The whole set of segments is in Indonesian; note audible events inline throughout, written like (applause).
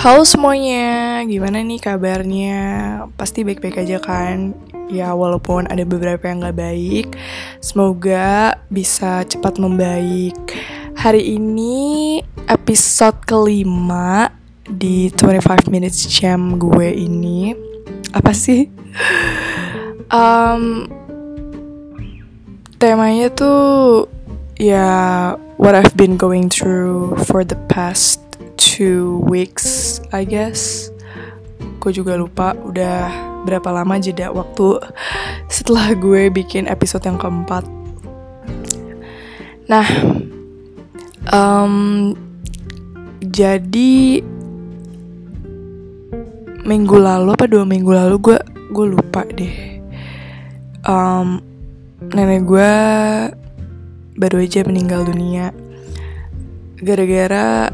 Halo semuanya, gimana nih kabarnya? Pasti baik-baik aja kan? Ya walaupun ada beberapa yang gak baik, semoga bisa cepat membaik. Hari ini episode kelima di 25 minutes jam gue ini apa sih? (laughs) Um, temanya tuh ya what I've been going through for the past two weeks, I guess. Gue juga lupa udah berapa lama jeda waktu setelah gue bikin episode yang keempat. Nah, um, jadi minggu lalu apa dua minggu lalu gue gue lupa deh. Um, nenek gue baru aja meninggal dunia gara-gara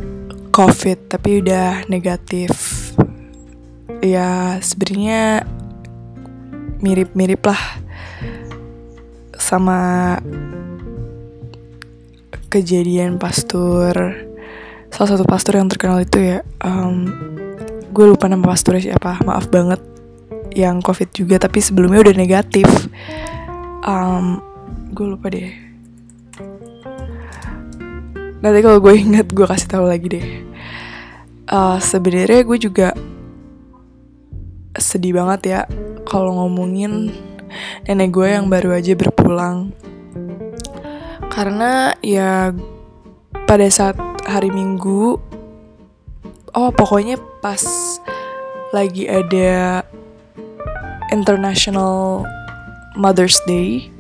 covid tapi udah negatif. Ya sebenarnya mirip-mirip lah sama kejadian pastor salah satu pastor yang terkenal itu ya um, gue lupa nama pastornya siapa maaf banget yang covid juga tapi sebelumnya udah negatif. Um, gue lupa deh nanti kalau gue inget gue kasih tahu lagi deh. Uh, sebenarnya gue juga sedih banget ya kalau ngomongin nenek gue yang baru aja berpulang. Karena ya pada saat hari minggu oh pokoknya pas lagi ada International Mother's Day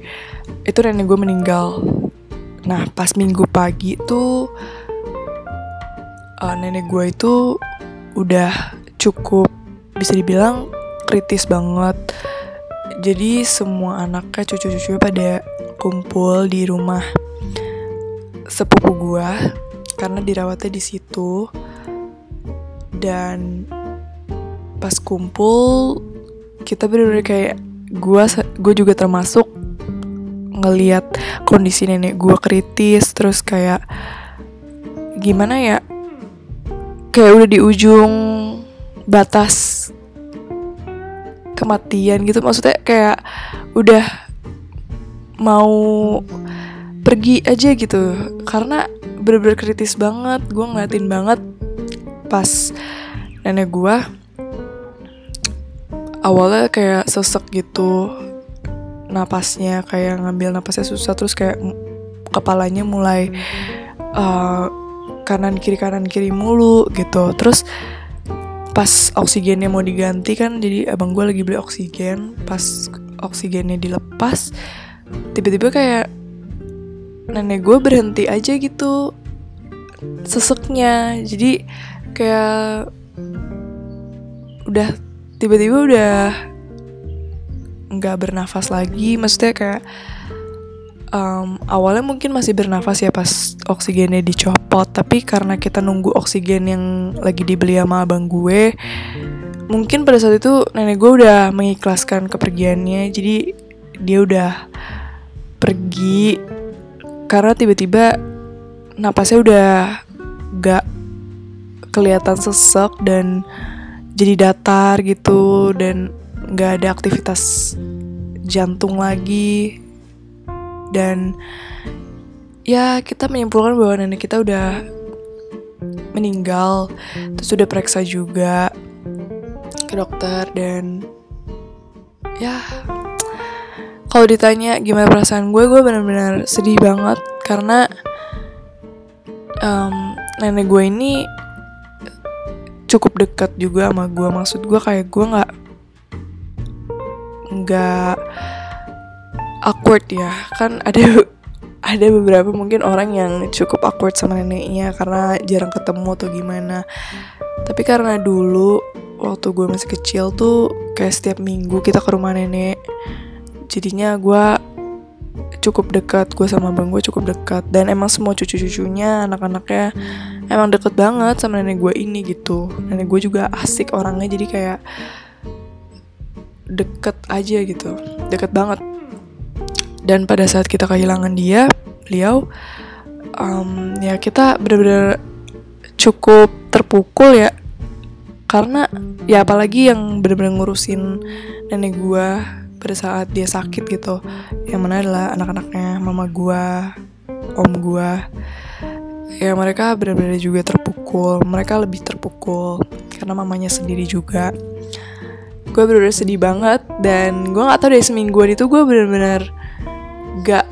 itu nenek gue meninggal nah pas minggu pagi tuh uh, nenek gue itu udah cukup bisa dibilang kritis banget. Jadi semua anaknya cucu-cucunya pada kumpul di rumah sepupu gue karena dirawatnya di situ. Dan pas kumpul kita bener-bener kayak gue gue juga termasuk ngeliat kondisi nenek gue kritis terus kayak gimana ya kayak udah di ujung batas kematian gitu. Maksudnya kayak udah mau pergi aja gitu. Karena bener-bener kritis banget gue ngeliatin banget pas nenek gue awalnya kayak sesek gitu napasnya kayak ngambil napasnya susah terus kayak kepalanya mulai uh, kanan kiri kanan kiri mulu gitu. Terus pas oksigennya mau diganti kan jadi abang gue lagi beli oksigen. Pas oksigennya dilepas tiba-tiba kayak nenek gue berhenti aja gitu seseknya. Jadi kayak udah tiba-tiba udah nggak bernafas lagi. Maksudnya kayak um, awalnya mungkin masih bernafas ya pas oksigennya dicopot. Tapi karena kita nunggu oksigen yang lagi dibeli sama abang gue mungkin pada saat itu nenek gue udah mengikhlaskan kepergiannya. Jadi dia udah pergi karena tiba-tiba napasnya udah gak kelihatan sesek dan jadi datar gitu. Dan nggak ada aktivitas jantung lagi. Dan ya kita menyimpulkan bahwa nenek kita udah meninggal terus udah periksa juga ke dokter dan ya kalau ditanya gimana perasaan gue gue benar-benar sedih banget karena um, nenek gue ini cukup dekat juga sama gue. Maksud gue kayak gue nggak nggak awkward ya. Kan ada (laughs) ada beberapa mungkin orang yang cukup awkward sama neneknya karena jarang ketemu atau gimana. Tapi karena dulu waktu gue masih kecil tuh kayak setiap minggu kita ke rumah nenek. Jadinya gue cukup dekat gue sama bang gue cukup dekat. Dan emang semua cucu-cucunya anak-anaknya emang deket banget sama nenek gue ini gitu. Nenek gue juga asik orangnya jadi kayak deket aja gitu deket banget. Dan pada saat kita kehilangan dia beliau um, ya kita bener-bener cukup terpukul ya. Karena ya apalagi yang bener-bener ngurusin nenek gue pada saat dia sakit gitu. Yang mana adalah anak-anaknya mama gue om gue ya mereka benar-benar juga terpukul mereka lebih terpukul karena mamanya sendiri juga gue bener-bener sedih banget dan gue nggak tahu dari semingguan itu gue bener-bener gak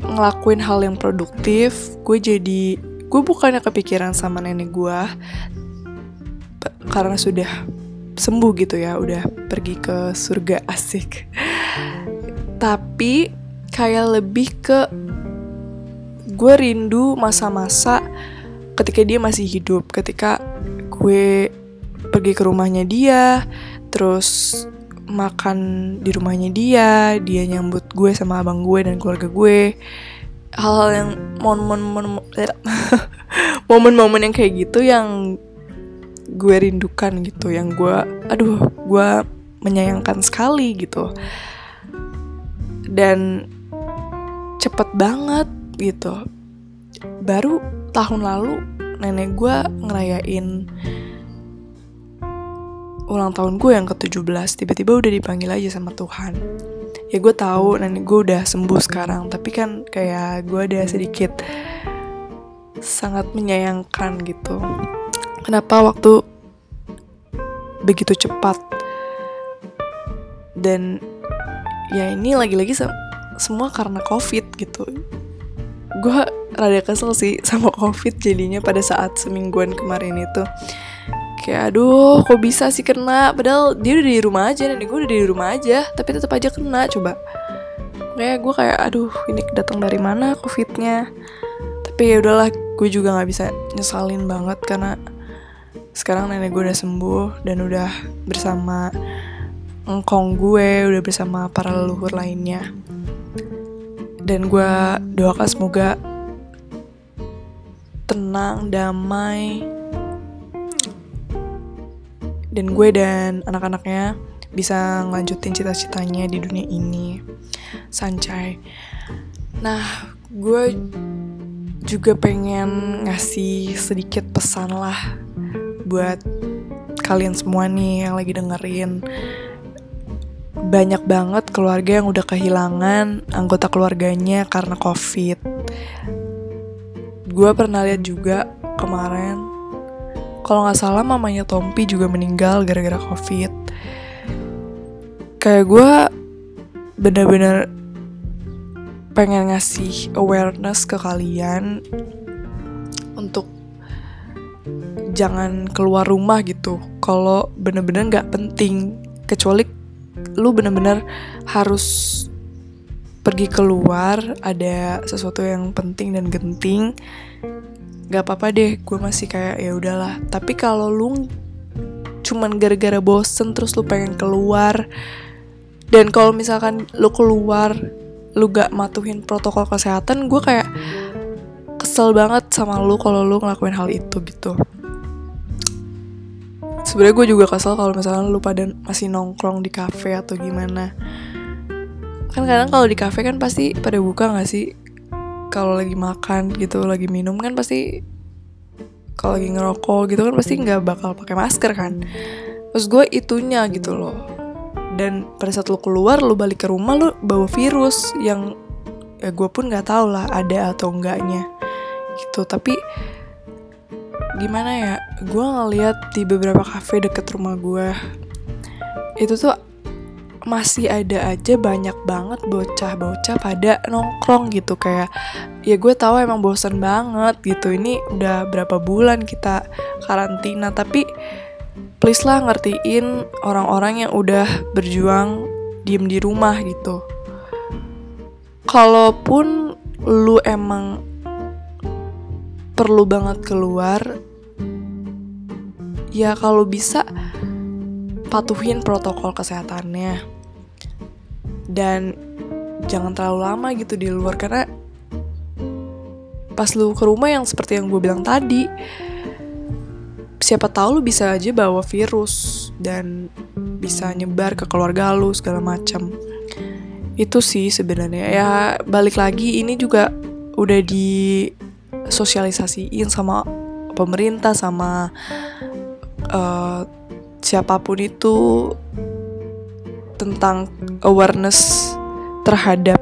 ngelakuin hal yang produktif. Gue jadi gue bukannya kepikiran sama nenek gue karena sudah sembuh gitu ya udah pergi ke surga (laughs) asik. Tapi kayak lebih ke gue rindu masa-masa ketika dia masih hidup ketika gue pergi ke rumahnya dia terus makan di rumahnya dia dia nyambut gue sama abang gue dan keluarga gue. Hal-hal yang (laughs) momen-momen yang kayak gitu yang gue rindukan gitu yang gue aduh gue menyayangkan sekali gitu. Dan cepet banget gitu. Baru tahun lalu nenek gue ngerayain ulang tahun gue yang ke-17 tiba-tiba udah dipanggil aja sama Tuhan. Ya gue tahu nenek gue udah sembuh sekarang tapi kan kayak gue ada sedikit sangat menyayangkan gitu. Kenapa waktu begitu cepat? Dan ya ini lagi-lagi se semua karena covid gitu. Gue rada kesel sih sama (laughs) covid jadinya pada saat semingguan kemarin itu kayak aduh kok bisa sih kena? Padahal dia udah di rumah aja dan gue udah di rumah aja tapi tetap aja kena coba. Kayak gue kayak aduh ini datang dari mana covidnya? Tapi ya udahlah gue juga nggak bisa nyesalin banget karena sekarang nenek gue udah sembuh dan udah bersama engkong gue udah bersama para leluhur lainnya. Dan gue doakan semoga tenang damai dan gue dan anak-anaknya bisa ngelanjutin cita-citanya di dunia ini. Sancai. Nah gue juga pengen ngasih sedikit pesan lah buat kalian semua nih yang lagi dengerin. Banyak banget keluarga yang udah kehilangan anggota keluarganya karena covid. Gue pernah lihat juga kemarin kalau nggak salah mamanya Tompi juga meninggal gara-gara covid. Kayak gue bener-bener pengen ngasih awareness ke kalian untuk jangan keluar rumah gitu. Kalau bener-bener nggak penting kecuali lu bener-bener harus pergi keluar ada sesuatu yang penting dan genting gak apa-apa deh gue masih kayak ya udahlah. Tapi kalau lu cuman gara-gara bosen terus lu pengen keluar dan kalau misalkan lu keluar lu gak matuhin protokol kesehatan gue kayak kesel banget sama lu kalau lu ngelakuin hal itu gitu. Sebenarnya gue juga kesel kalau misalkan lu pada masih nongkrong di cafe atau gimana. Kan kadang kalau di cafe kan pasti pada buka gak sih kalau lagi makan gitu lagi minum kan pasti kalau lagi ngerokok gitu kan pasti nggak bakal pakai masker kan. Terus gue itunya gitu loh. Dan pada saat lo keluar lo balik ke rumah lo bawa virus yang ya gue pun nggak tahu lah ada atau enggaknya. Gitu tapi gimana ya gue ngeliat di beberapa cafe deket rumah gue itu tuh masih ada aja banyak banget bocah-bocah pada nongkrong gitu. Kayak ya gue tahu emang bosan banget gitu. Ini udah berapa bulan kita karantina tapi please lah ngertiin orang-orang yang udah berjuang diem di rumah gitu. Kalaupun lu emang perlu banget keluar ya kalau bisa patuhin protokol kesehatannya. Dan jangan terlalu lama gitu di luar karena pas lu ke rumah yang seperti yang gue bilang tadi siapa tahu lu bisa aja bawa virus dan bisa nyebar ke keluarga lu segala macam. Itu sih sebenarnya. Ya balik lagi ini juga udah disosialisasiin sama pemerintah sama uh, siapa pun itu tentang awareness terhadap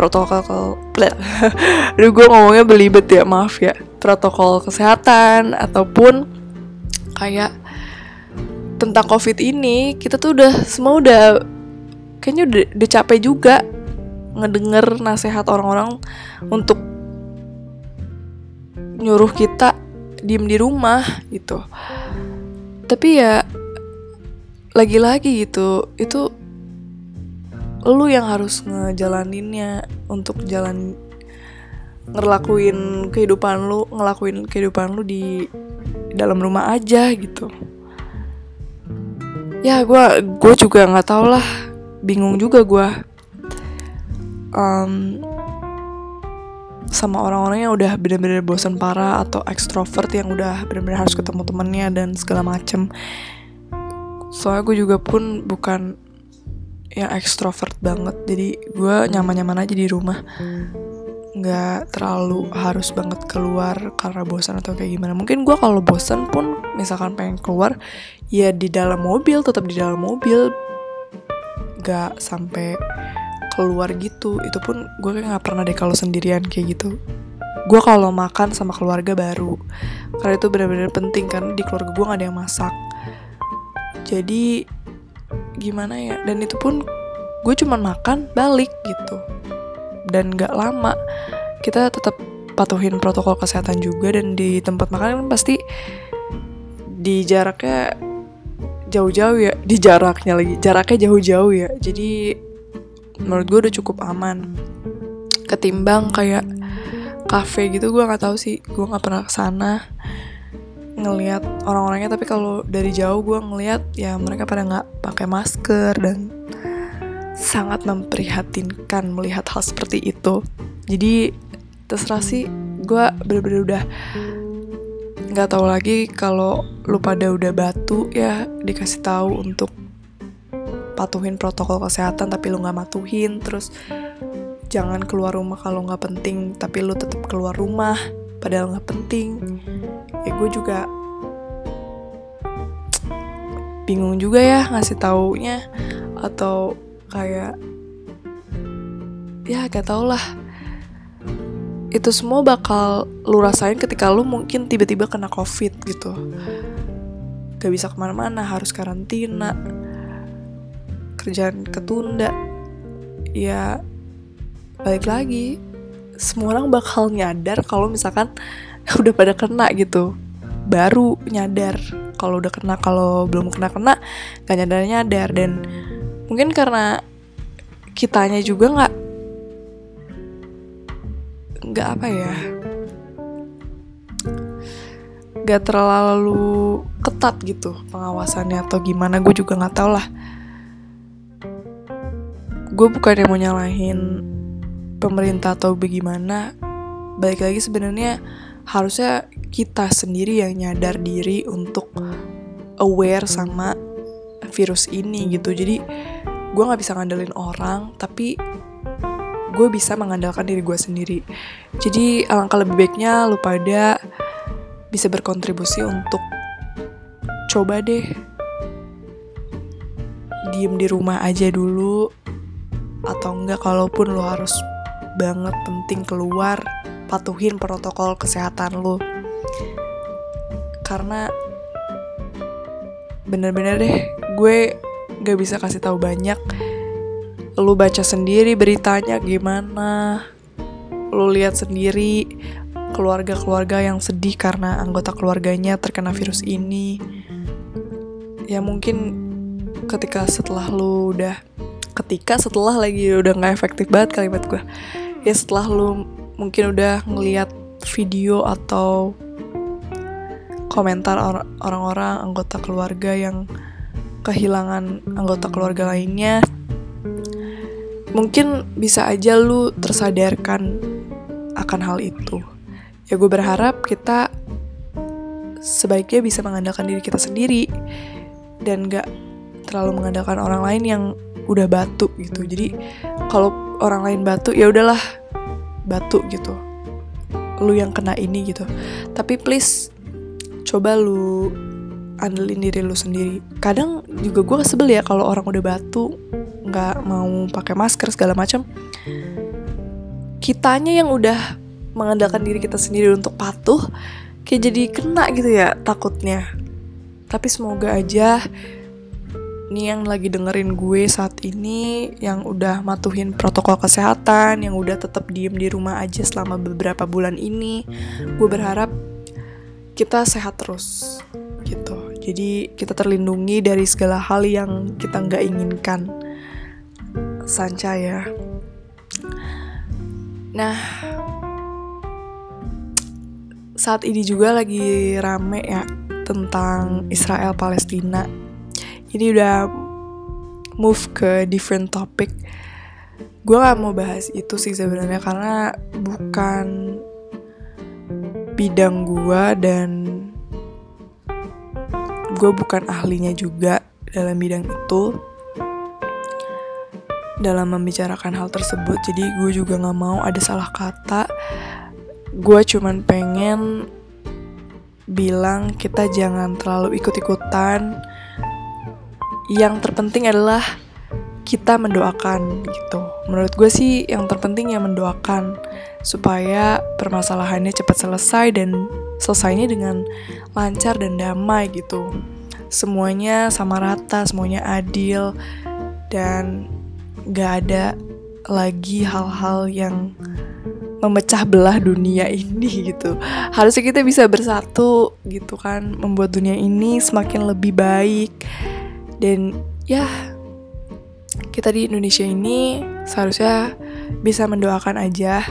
protokol (laughs) Aduh gue ngomongnya belibet ya maaf ya. Protokol kesehatan Ataupun Kayak Tentang covid ini Kita tuh udah Semua udah Kayaknya udah, udah capek juga Ngedenger nasihat orang-orang Untuk Nyuruh kita Diem di rumah Gitu Tapi ya Lagi-lagi gitu Itu lu yang harus ngejalaninnya untuk jalan ngelakuin kehidupan lu ngelakuin kehidupan lu di, dalam rumah aja gitu. Ya gue gue juga nggak tau lah bingung juga gue um, sama orang-orang yang udah bener-bener bosan parah atau ekstrovert yang udah bener-bener harus ketemu temennya dan segala macem. Soalnya gue juga pun bukan yang ekstrovert banget jadi gue nyaman-nyaman aja di rumah. Nggak terlalu harus banget keluar karena bosan atau kayak gimana. Mungkin gue kalau bosan pun misalkan pengen keluar ya di dalam mobil tetap di dalam mobil. Nggak sampai keluar gitu. Itu pun gue kayak nggak pernah deh kalau sendirian kayak gitu. Gue kalau makan sama keluarga baru. Karena itu benar-benar penting kan di keluarga gue gak ada yang masak. Jadi gimana ya? Dan itu pun gue cuma makan balik gitu. Dan gak lama kita tetap patuhin protokol kesehatan juga. Dan di tempat makan kan pasti di jaraknya jauh-jauh ya. Di jaraknya lagi jaraknya jauh-jauh ya. Jadi menurut gue udah cukup aman. Ketimbang kayak cafe gitu gue nggak tahu sih. Gue nggak pernah ke sana ngelihat orang-orangnya. Tapi kalau dari jauh gue ngelihat ya mereka pada nggak pakai masker dan sangat memprihatinkan melihat hal seperti itu. Jadi terserah sih. Gue bener-bener udah nggak tahu lagi kalau lu pada udah batu ya dikasih tahu untuk patuhin protokol kesehatan tapi lu nggak matuhin terus jangan keluar rumah kalau nggak penting tapi lu tetap keluar rumah padahal nggak penting. Ya gue juga bingung juga ya ngasih taunya atau kayak ya gak tau lah. Itu semua bakal lu rasain ketika lu mungkin tiba-tiba kena covid gitu. Gak bisa ke mana-mana harus karantina kerjaan ketunda. Ya balik lagi. Semua orang bakal nyadar kalau misalkan (laughs) udah pada kena gitu. Baru nyadar kalau udah kena kalau belum kena kena gak nyadar nyadar. Dan mungkin karena kitanya juga nggak nggak apa ya nggak terlalu ketat gitu pengawasannya atau gimana gue juga nggak tau lah gue bukan yang mau nyalahin pemerintah atau bagaimana. Balik lagi sebenarnya harusnya kita sendiri yang nyadar diri untuk aware sama virus ini gitu. Jadi gue nggak bisa ngandelin orang tapi gue bisa mengandalkan diri gue sendiri. Jadi alangkah lebih baiknya lu pada bisa berkontribusi untuk coba deh diem di rumah aja dulu atau enggak kalaupun lo harus banget penting keluar patuhin protokol kesehatan lo karena bener-bener deh gue gak bisa kasih tahu banyak. Lu baca sendiri beritanya gimana lu lihat sendiri keluarga-keluarga yang sedih karena anggota keluarganya terkena virus ini. Ya mungkin ketika setelah lu udah ketika setelah lagi udah nggak efektif banget kalimat gue ya setelah lu mungkin udah ngeliat video atau komentar orang-orang anggota keluarga yang kehilangan anggota keluarga lainnya mungkin bisa aja lu tersadarkan akan hal itu. Ya gue berharap kita sebaiknya bisa mengandalkan diri kita sendiri dan gak terlalu mengandalkan orang lain yang udah batu gitu. Jadi kalau orang lain batu ya udahlah batu gitu. Lu yang kena ini gitu. Tapi please coba lu andelin diri lu sendiri. Kadang juga gue sebel ya kalau orang udah batu nggak mau pakai masker segala macam. Kitanya yang udah mengandalkan diri kita sendiri untuk patuh kayak jadi kena gitu ya takutnya. Tapi semoga aja nih yang lagi dengerin gue saat ini yang udah matuhin protokol kesehatan yang udah tetap diem di rumah aja selama beberapa bulan ini. Gue berharap kita sehat terus gitu. Jadi kita terlindungi dari segala hal yang kita nggak inginkan. Sanca ya. Nah saat ini juga lagi rame ya tentang Israel Palestina ini udah move ke different topic. Gue gak mau bahas itu sih sebenarnya karena bukan bidang gue dan gue bukan ahlinya juga dalam bidang itu dalam membicarakan hal tersebut. Jadi gue juga gak mau ada salah kata. Gue cuman pengen bilang kita jangan terlalu ikut-ikutan yang terpenting adalah kita mendoakan gitu. Menurut gue sih yang terpenting ya mendoakan supaya permasalahannya cepat selesai dan selesainya dengan lancar dan damai gitu. Semuanya sama rata, semuanya adil dan gak ada lagi hal-hal yang memecah belah dunia ini (laughs) gitu. Harusnya kita bisa bersatu gitu kan, membuat dunia ini semakin lebih baik dan ya kita di Indonesia ini seharusnya bisa mendoakan aja.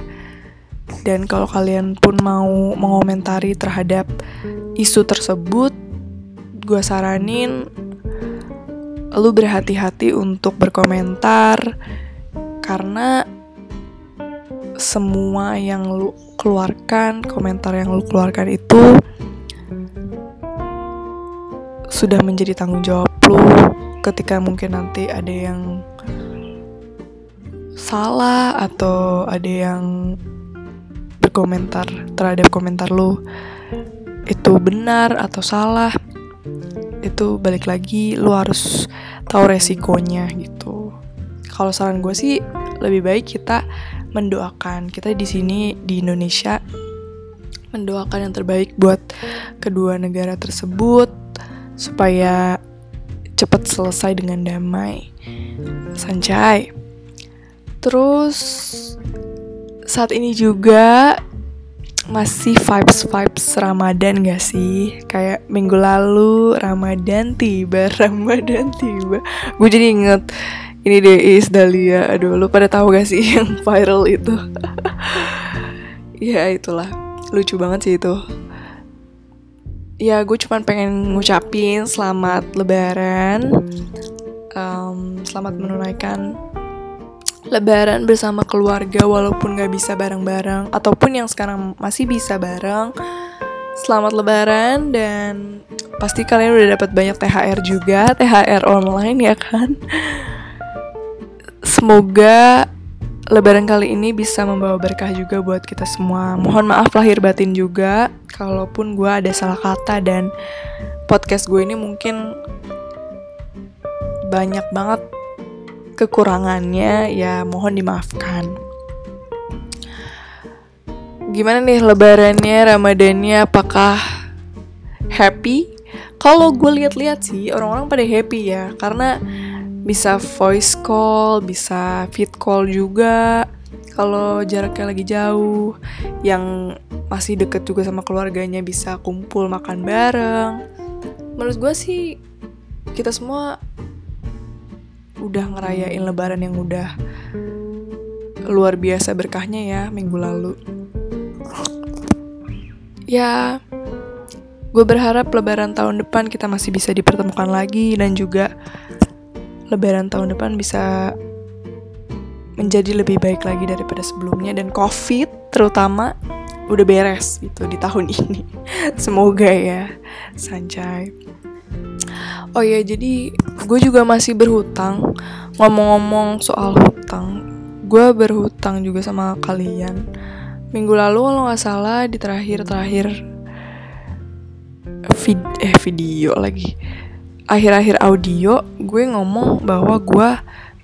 Dan kalau kalian pun mau mengomentari terhadap isu tersebut gue saranin lu berhati-hati untuk berkomentar. Karena semua yang lu keluarkan komentar yang lu keluarkan itu sudah menjadi tanggung jawab lu ketika mungkin nanti ada yang salah atau ada yang berkomentar terhadap komentar lu itu benar atau salah itu balik lagi lu harus tahu resikonya gitu. Kalau saran gue sih lebih baik kita mendoakan. Kita di sini di Indonesia mendoakan yang terbaik buat kedua negara tersebut supaya cepat selesai dengan damai. Sanjay. Terus saat ini juga masih vibes-vibes Ramadan gak sih? Kayak minggu lalu Ramadan tiba, (laughs) Ramadan tiba. Gue jadi inget ini deh Is Dahlia. Aduh, lu pada tahu gak sih (laughs) yang viral itu? (laughs) ya itulah, lucu banget sih itu ya gue cuma pengen ngucapin selamat lebaran. Um, selamat menunaikan lebaran bersama keluarga walaupun gak bisa bareng-bareng ataupun yang sekarang masih bisa bareng. Selamat lebaran dan pasti kalian udah dapat banyak THR juga THR online ya kan? Semoga Lebaran kali ini bisa membawa berkah juga buat kita semua. Mohon maaf lahir batin juga, kalaupun gue ada salah kata dan podcast gue ini mungkin banyak banget kekurangannya, ya mohon dimaafkan. Gimana nih lebarannya, ramadannya, apakah happy? Kalau gue lihat-lihat sih, orang-orang pada happy ya, karena bisa voice call, bisa fit call juga. Kalau jaraknya lagi jauh, yang masih deket juga sama keluarganya bisa kumpul makan bareng. Menurut gue sih kita semua udah ngerayain lebaran yang udah luar biasa berkahnya ya minggu lalu. Ya, gue berharap lebaran tahun depan kita masih bisa dipertemukan lagi dan juga lebaran tahun depan bisa menjadi lebih baik lagi daripada sebelumnya. Dan covid terutama udah beres gitu di tahun (laughs) ini. Semoga ya Sanjay. Oh ya jadi gue juga masih berhutang. Ngomong-ngomong soal hutang gue berhutang juga sama kalian. Minggu lalu kalau nggak salah di terakhir-terakhir vid eh video lagi akhir-akhir audio gue ngomong bahwa gue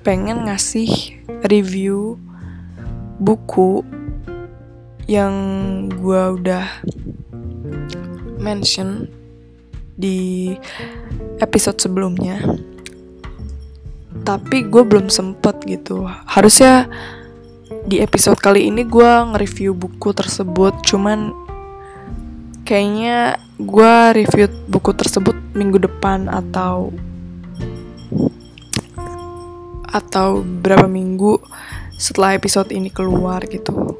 pengen ngasih review buku yang gue udah mention di episode sebelumnya. Tapi gue belum sempet gitu. Harusnya di episode kali ini gue nge-review buku tersebut cuman kayaknya gue review buku tersebut minggu depan atau atau berapa minggu setelah episode ini keluar gitu.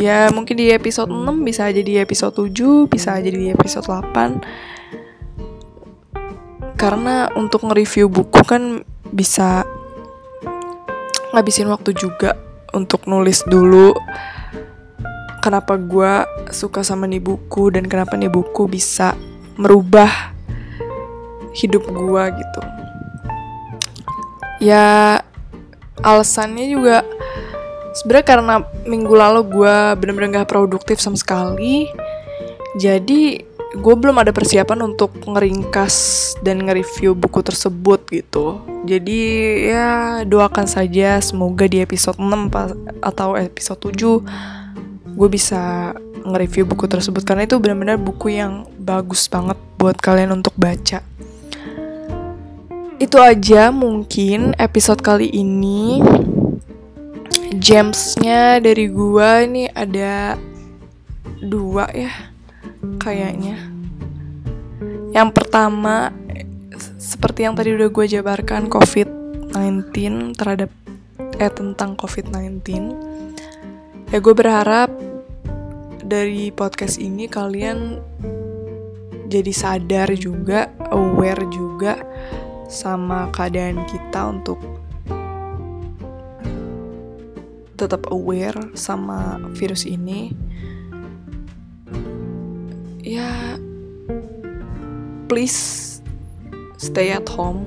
Ya mungkin di episode 6 bisa aja di episode 7 bisa aja di episode 8 karena untuk nge-review buku kan bisa ngabisin waktu juga untuk nulis dulu kenapa gue suka sama nih buku dan kenapa nih buku bisa merubah hidup gue gitu. Ya alasannya juga sebenarnya karena minggu lalu gue bener-bener gak produktif sama sekali. Jadi gue belum ada persiapan untuk ngeringkas dan nge-review buku tersebut gitu. Jadi ya doakan saja semoga di episode 6 atau episode 7 gue bisa nge-review buku tersebut karena itu benar-benar buku yang bagus banget buat kalian untuk baca. Itu aja mungkin episode kali ini. Jamesnya dari gua ini ada dua ya kayaknya. Yang pertama seperti yang tadi udah gue jabarkan COVID-19 terhadap eh tentang COVID-19 ya gue berharap dari podcast ini kalian jadi sadar juga aware juga sama keadaan kita untuk tetap aware sama virus ini. Ya please stay at home.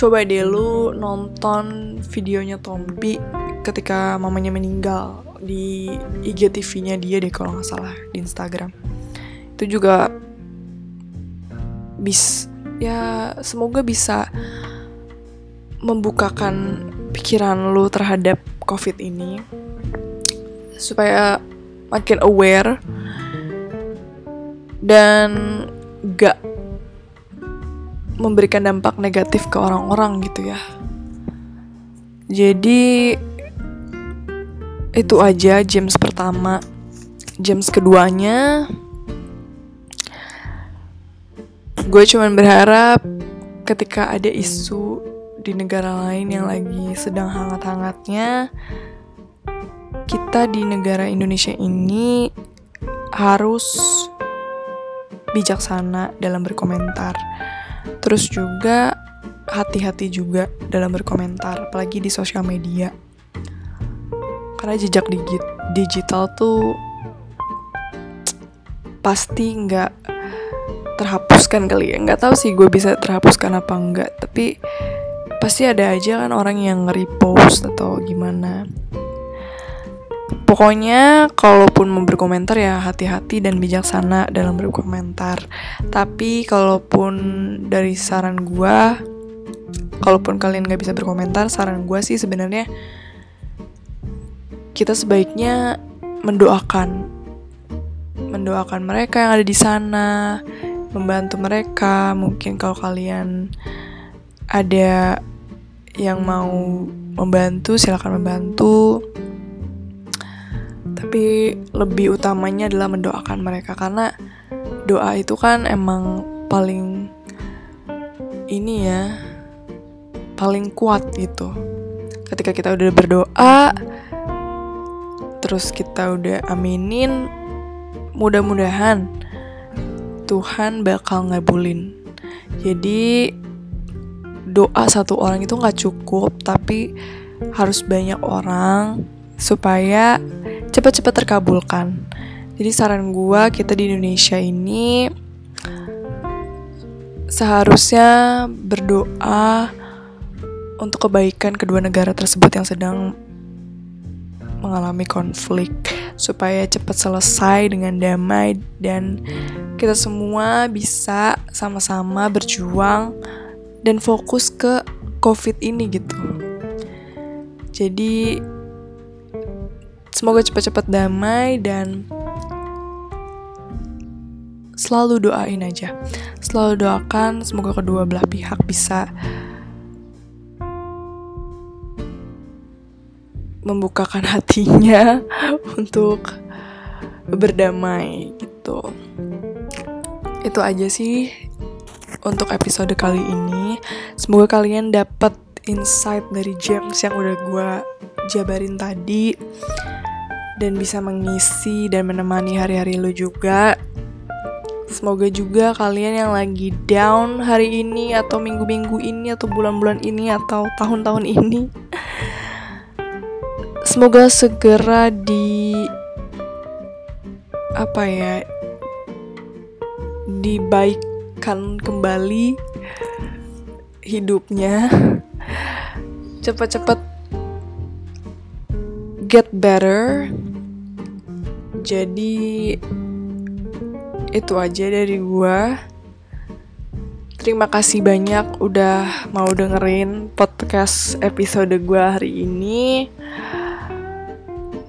Coba deh lu nonton videonya Tombi ketika mamanya meninggal di IGTV-nya dia deh kalau nggak salah di Instagram. Itu juga bis ya semoga bisa membukakan pikiran lu terhadap covid ini supaya makin aware dan gak memberikan dampak negatif ke orang-orang gitu ya. Jadi itu aja James pertama. James keduanya. Gue cuman berharap ketika ada isu di negara lain yang lagi sedang hangat-hangatnya kita di negara Indonesia ini harus bijaksana dalam berkomentar. Terus juga hati-hati juga dalam berkomentar apalagi di sosial media karena jejak digital tuh pasti nggak terhapuskan kali ya nggak tahu sih gue bisa terhapuskan apa enggak tapi pasti ada aja kan orang yang nge-repost atau gimana Pokoknya kalaupun mau berkomentar ya hati-hati dan bijaksana dalam berkomentar. Tapi kalaupun dari saran gue, kalaupun kalian gak bisa berkomentar, saran gue sih sebenarnya kita sebaiknya mendoakan, mendoakan mereka yang ada di sana, membantu mereka. Mungkin kalau kalian ada yang mau membantu silakan membantu. Tapi lebih utamanya adalah mendoakan mereka. Karena doa itu kan emang paling ini ya paling kuat gitu. Ketika kita udah berdoa terus kita udah aminin mudah-mudahan Tuhan bakal ngabulin. Jadi doa satu orang itu nggak cukup, tapi harus banyak orang supaya cepat-cepat terkabulkan. Jadi saran gue kita di Indonesia ini seharusnya berdoa untuk kebaikan kedua negara tersebut yang sedang mengalami konflik supaya cepat selesai dengan damai dan kita semua bisa sama-sama berjuang dan fokus ke COVID ini gitu. Jadi semoga cepat-cepat damai dan selalu doain aja. Selalu doakan semoga kedua belah pihak bisa membukakan hatinya (laughs) untuk berdamai gitu itu aja sih untuk episode kali ini. Semoga kalian dapat insight dari James yang udah gue jabarin tadi dan bisa mengisi dan menemani hari-hari lo juga. Semoga juga kalian yang lagi down hari ini atau minggu-minggu ini atau bulan-bulan ini atau tahun-tahun ini (laughs) semoga segera di apa ya dibaikkan kembali hidupnya. Cepet-cepet get better. Jadi itu aja dari gua. Terima kasih banyak udah mau dengerin podcast episode gua hari ini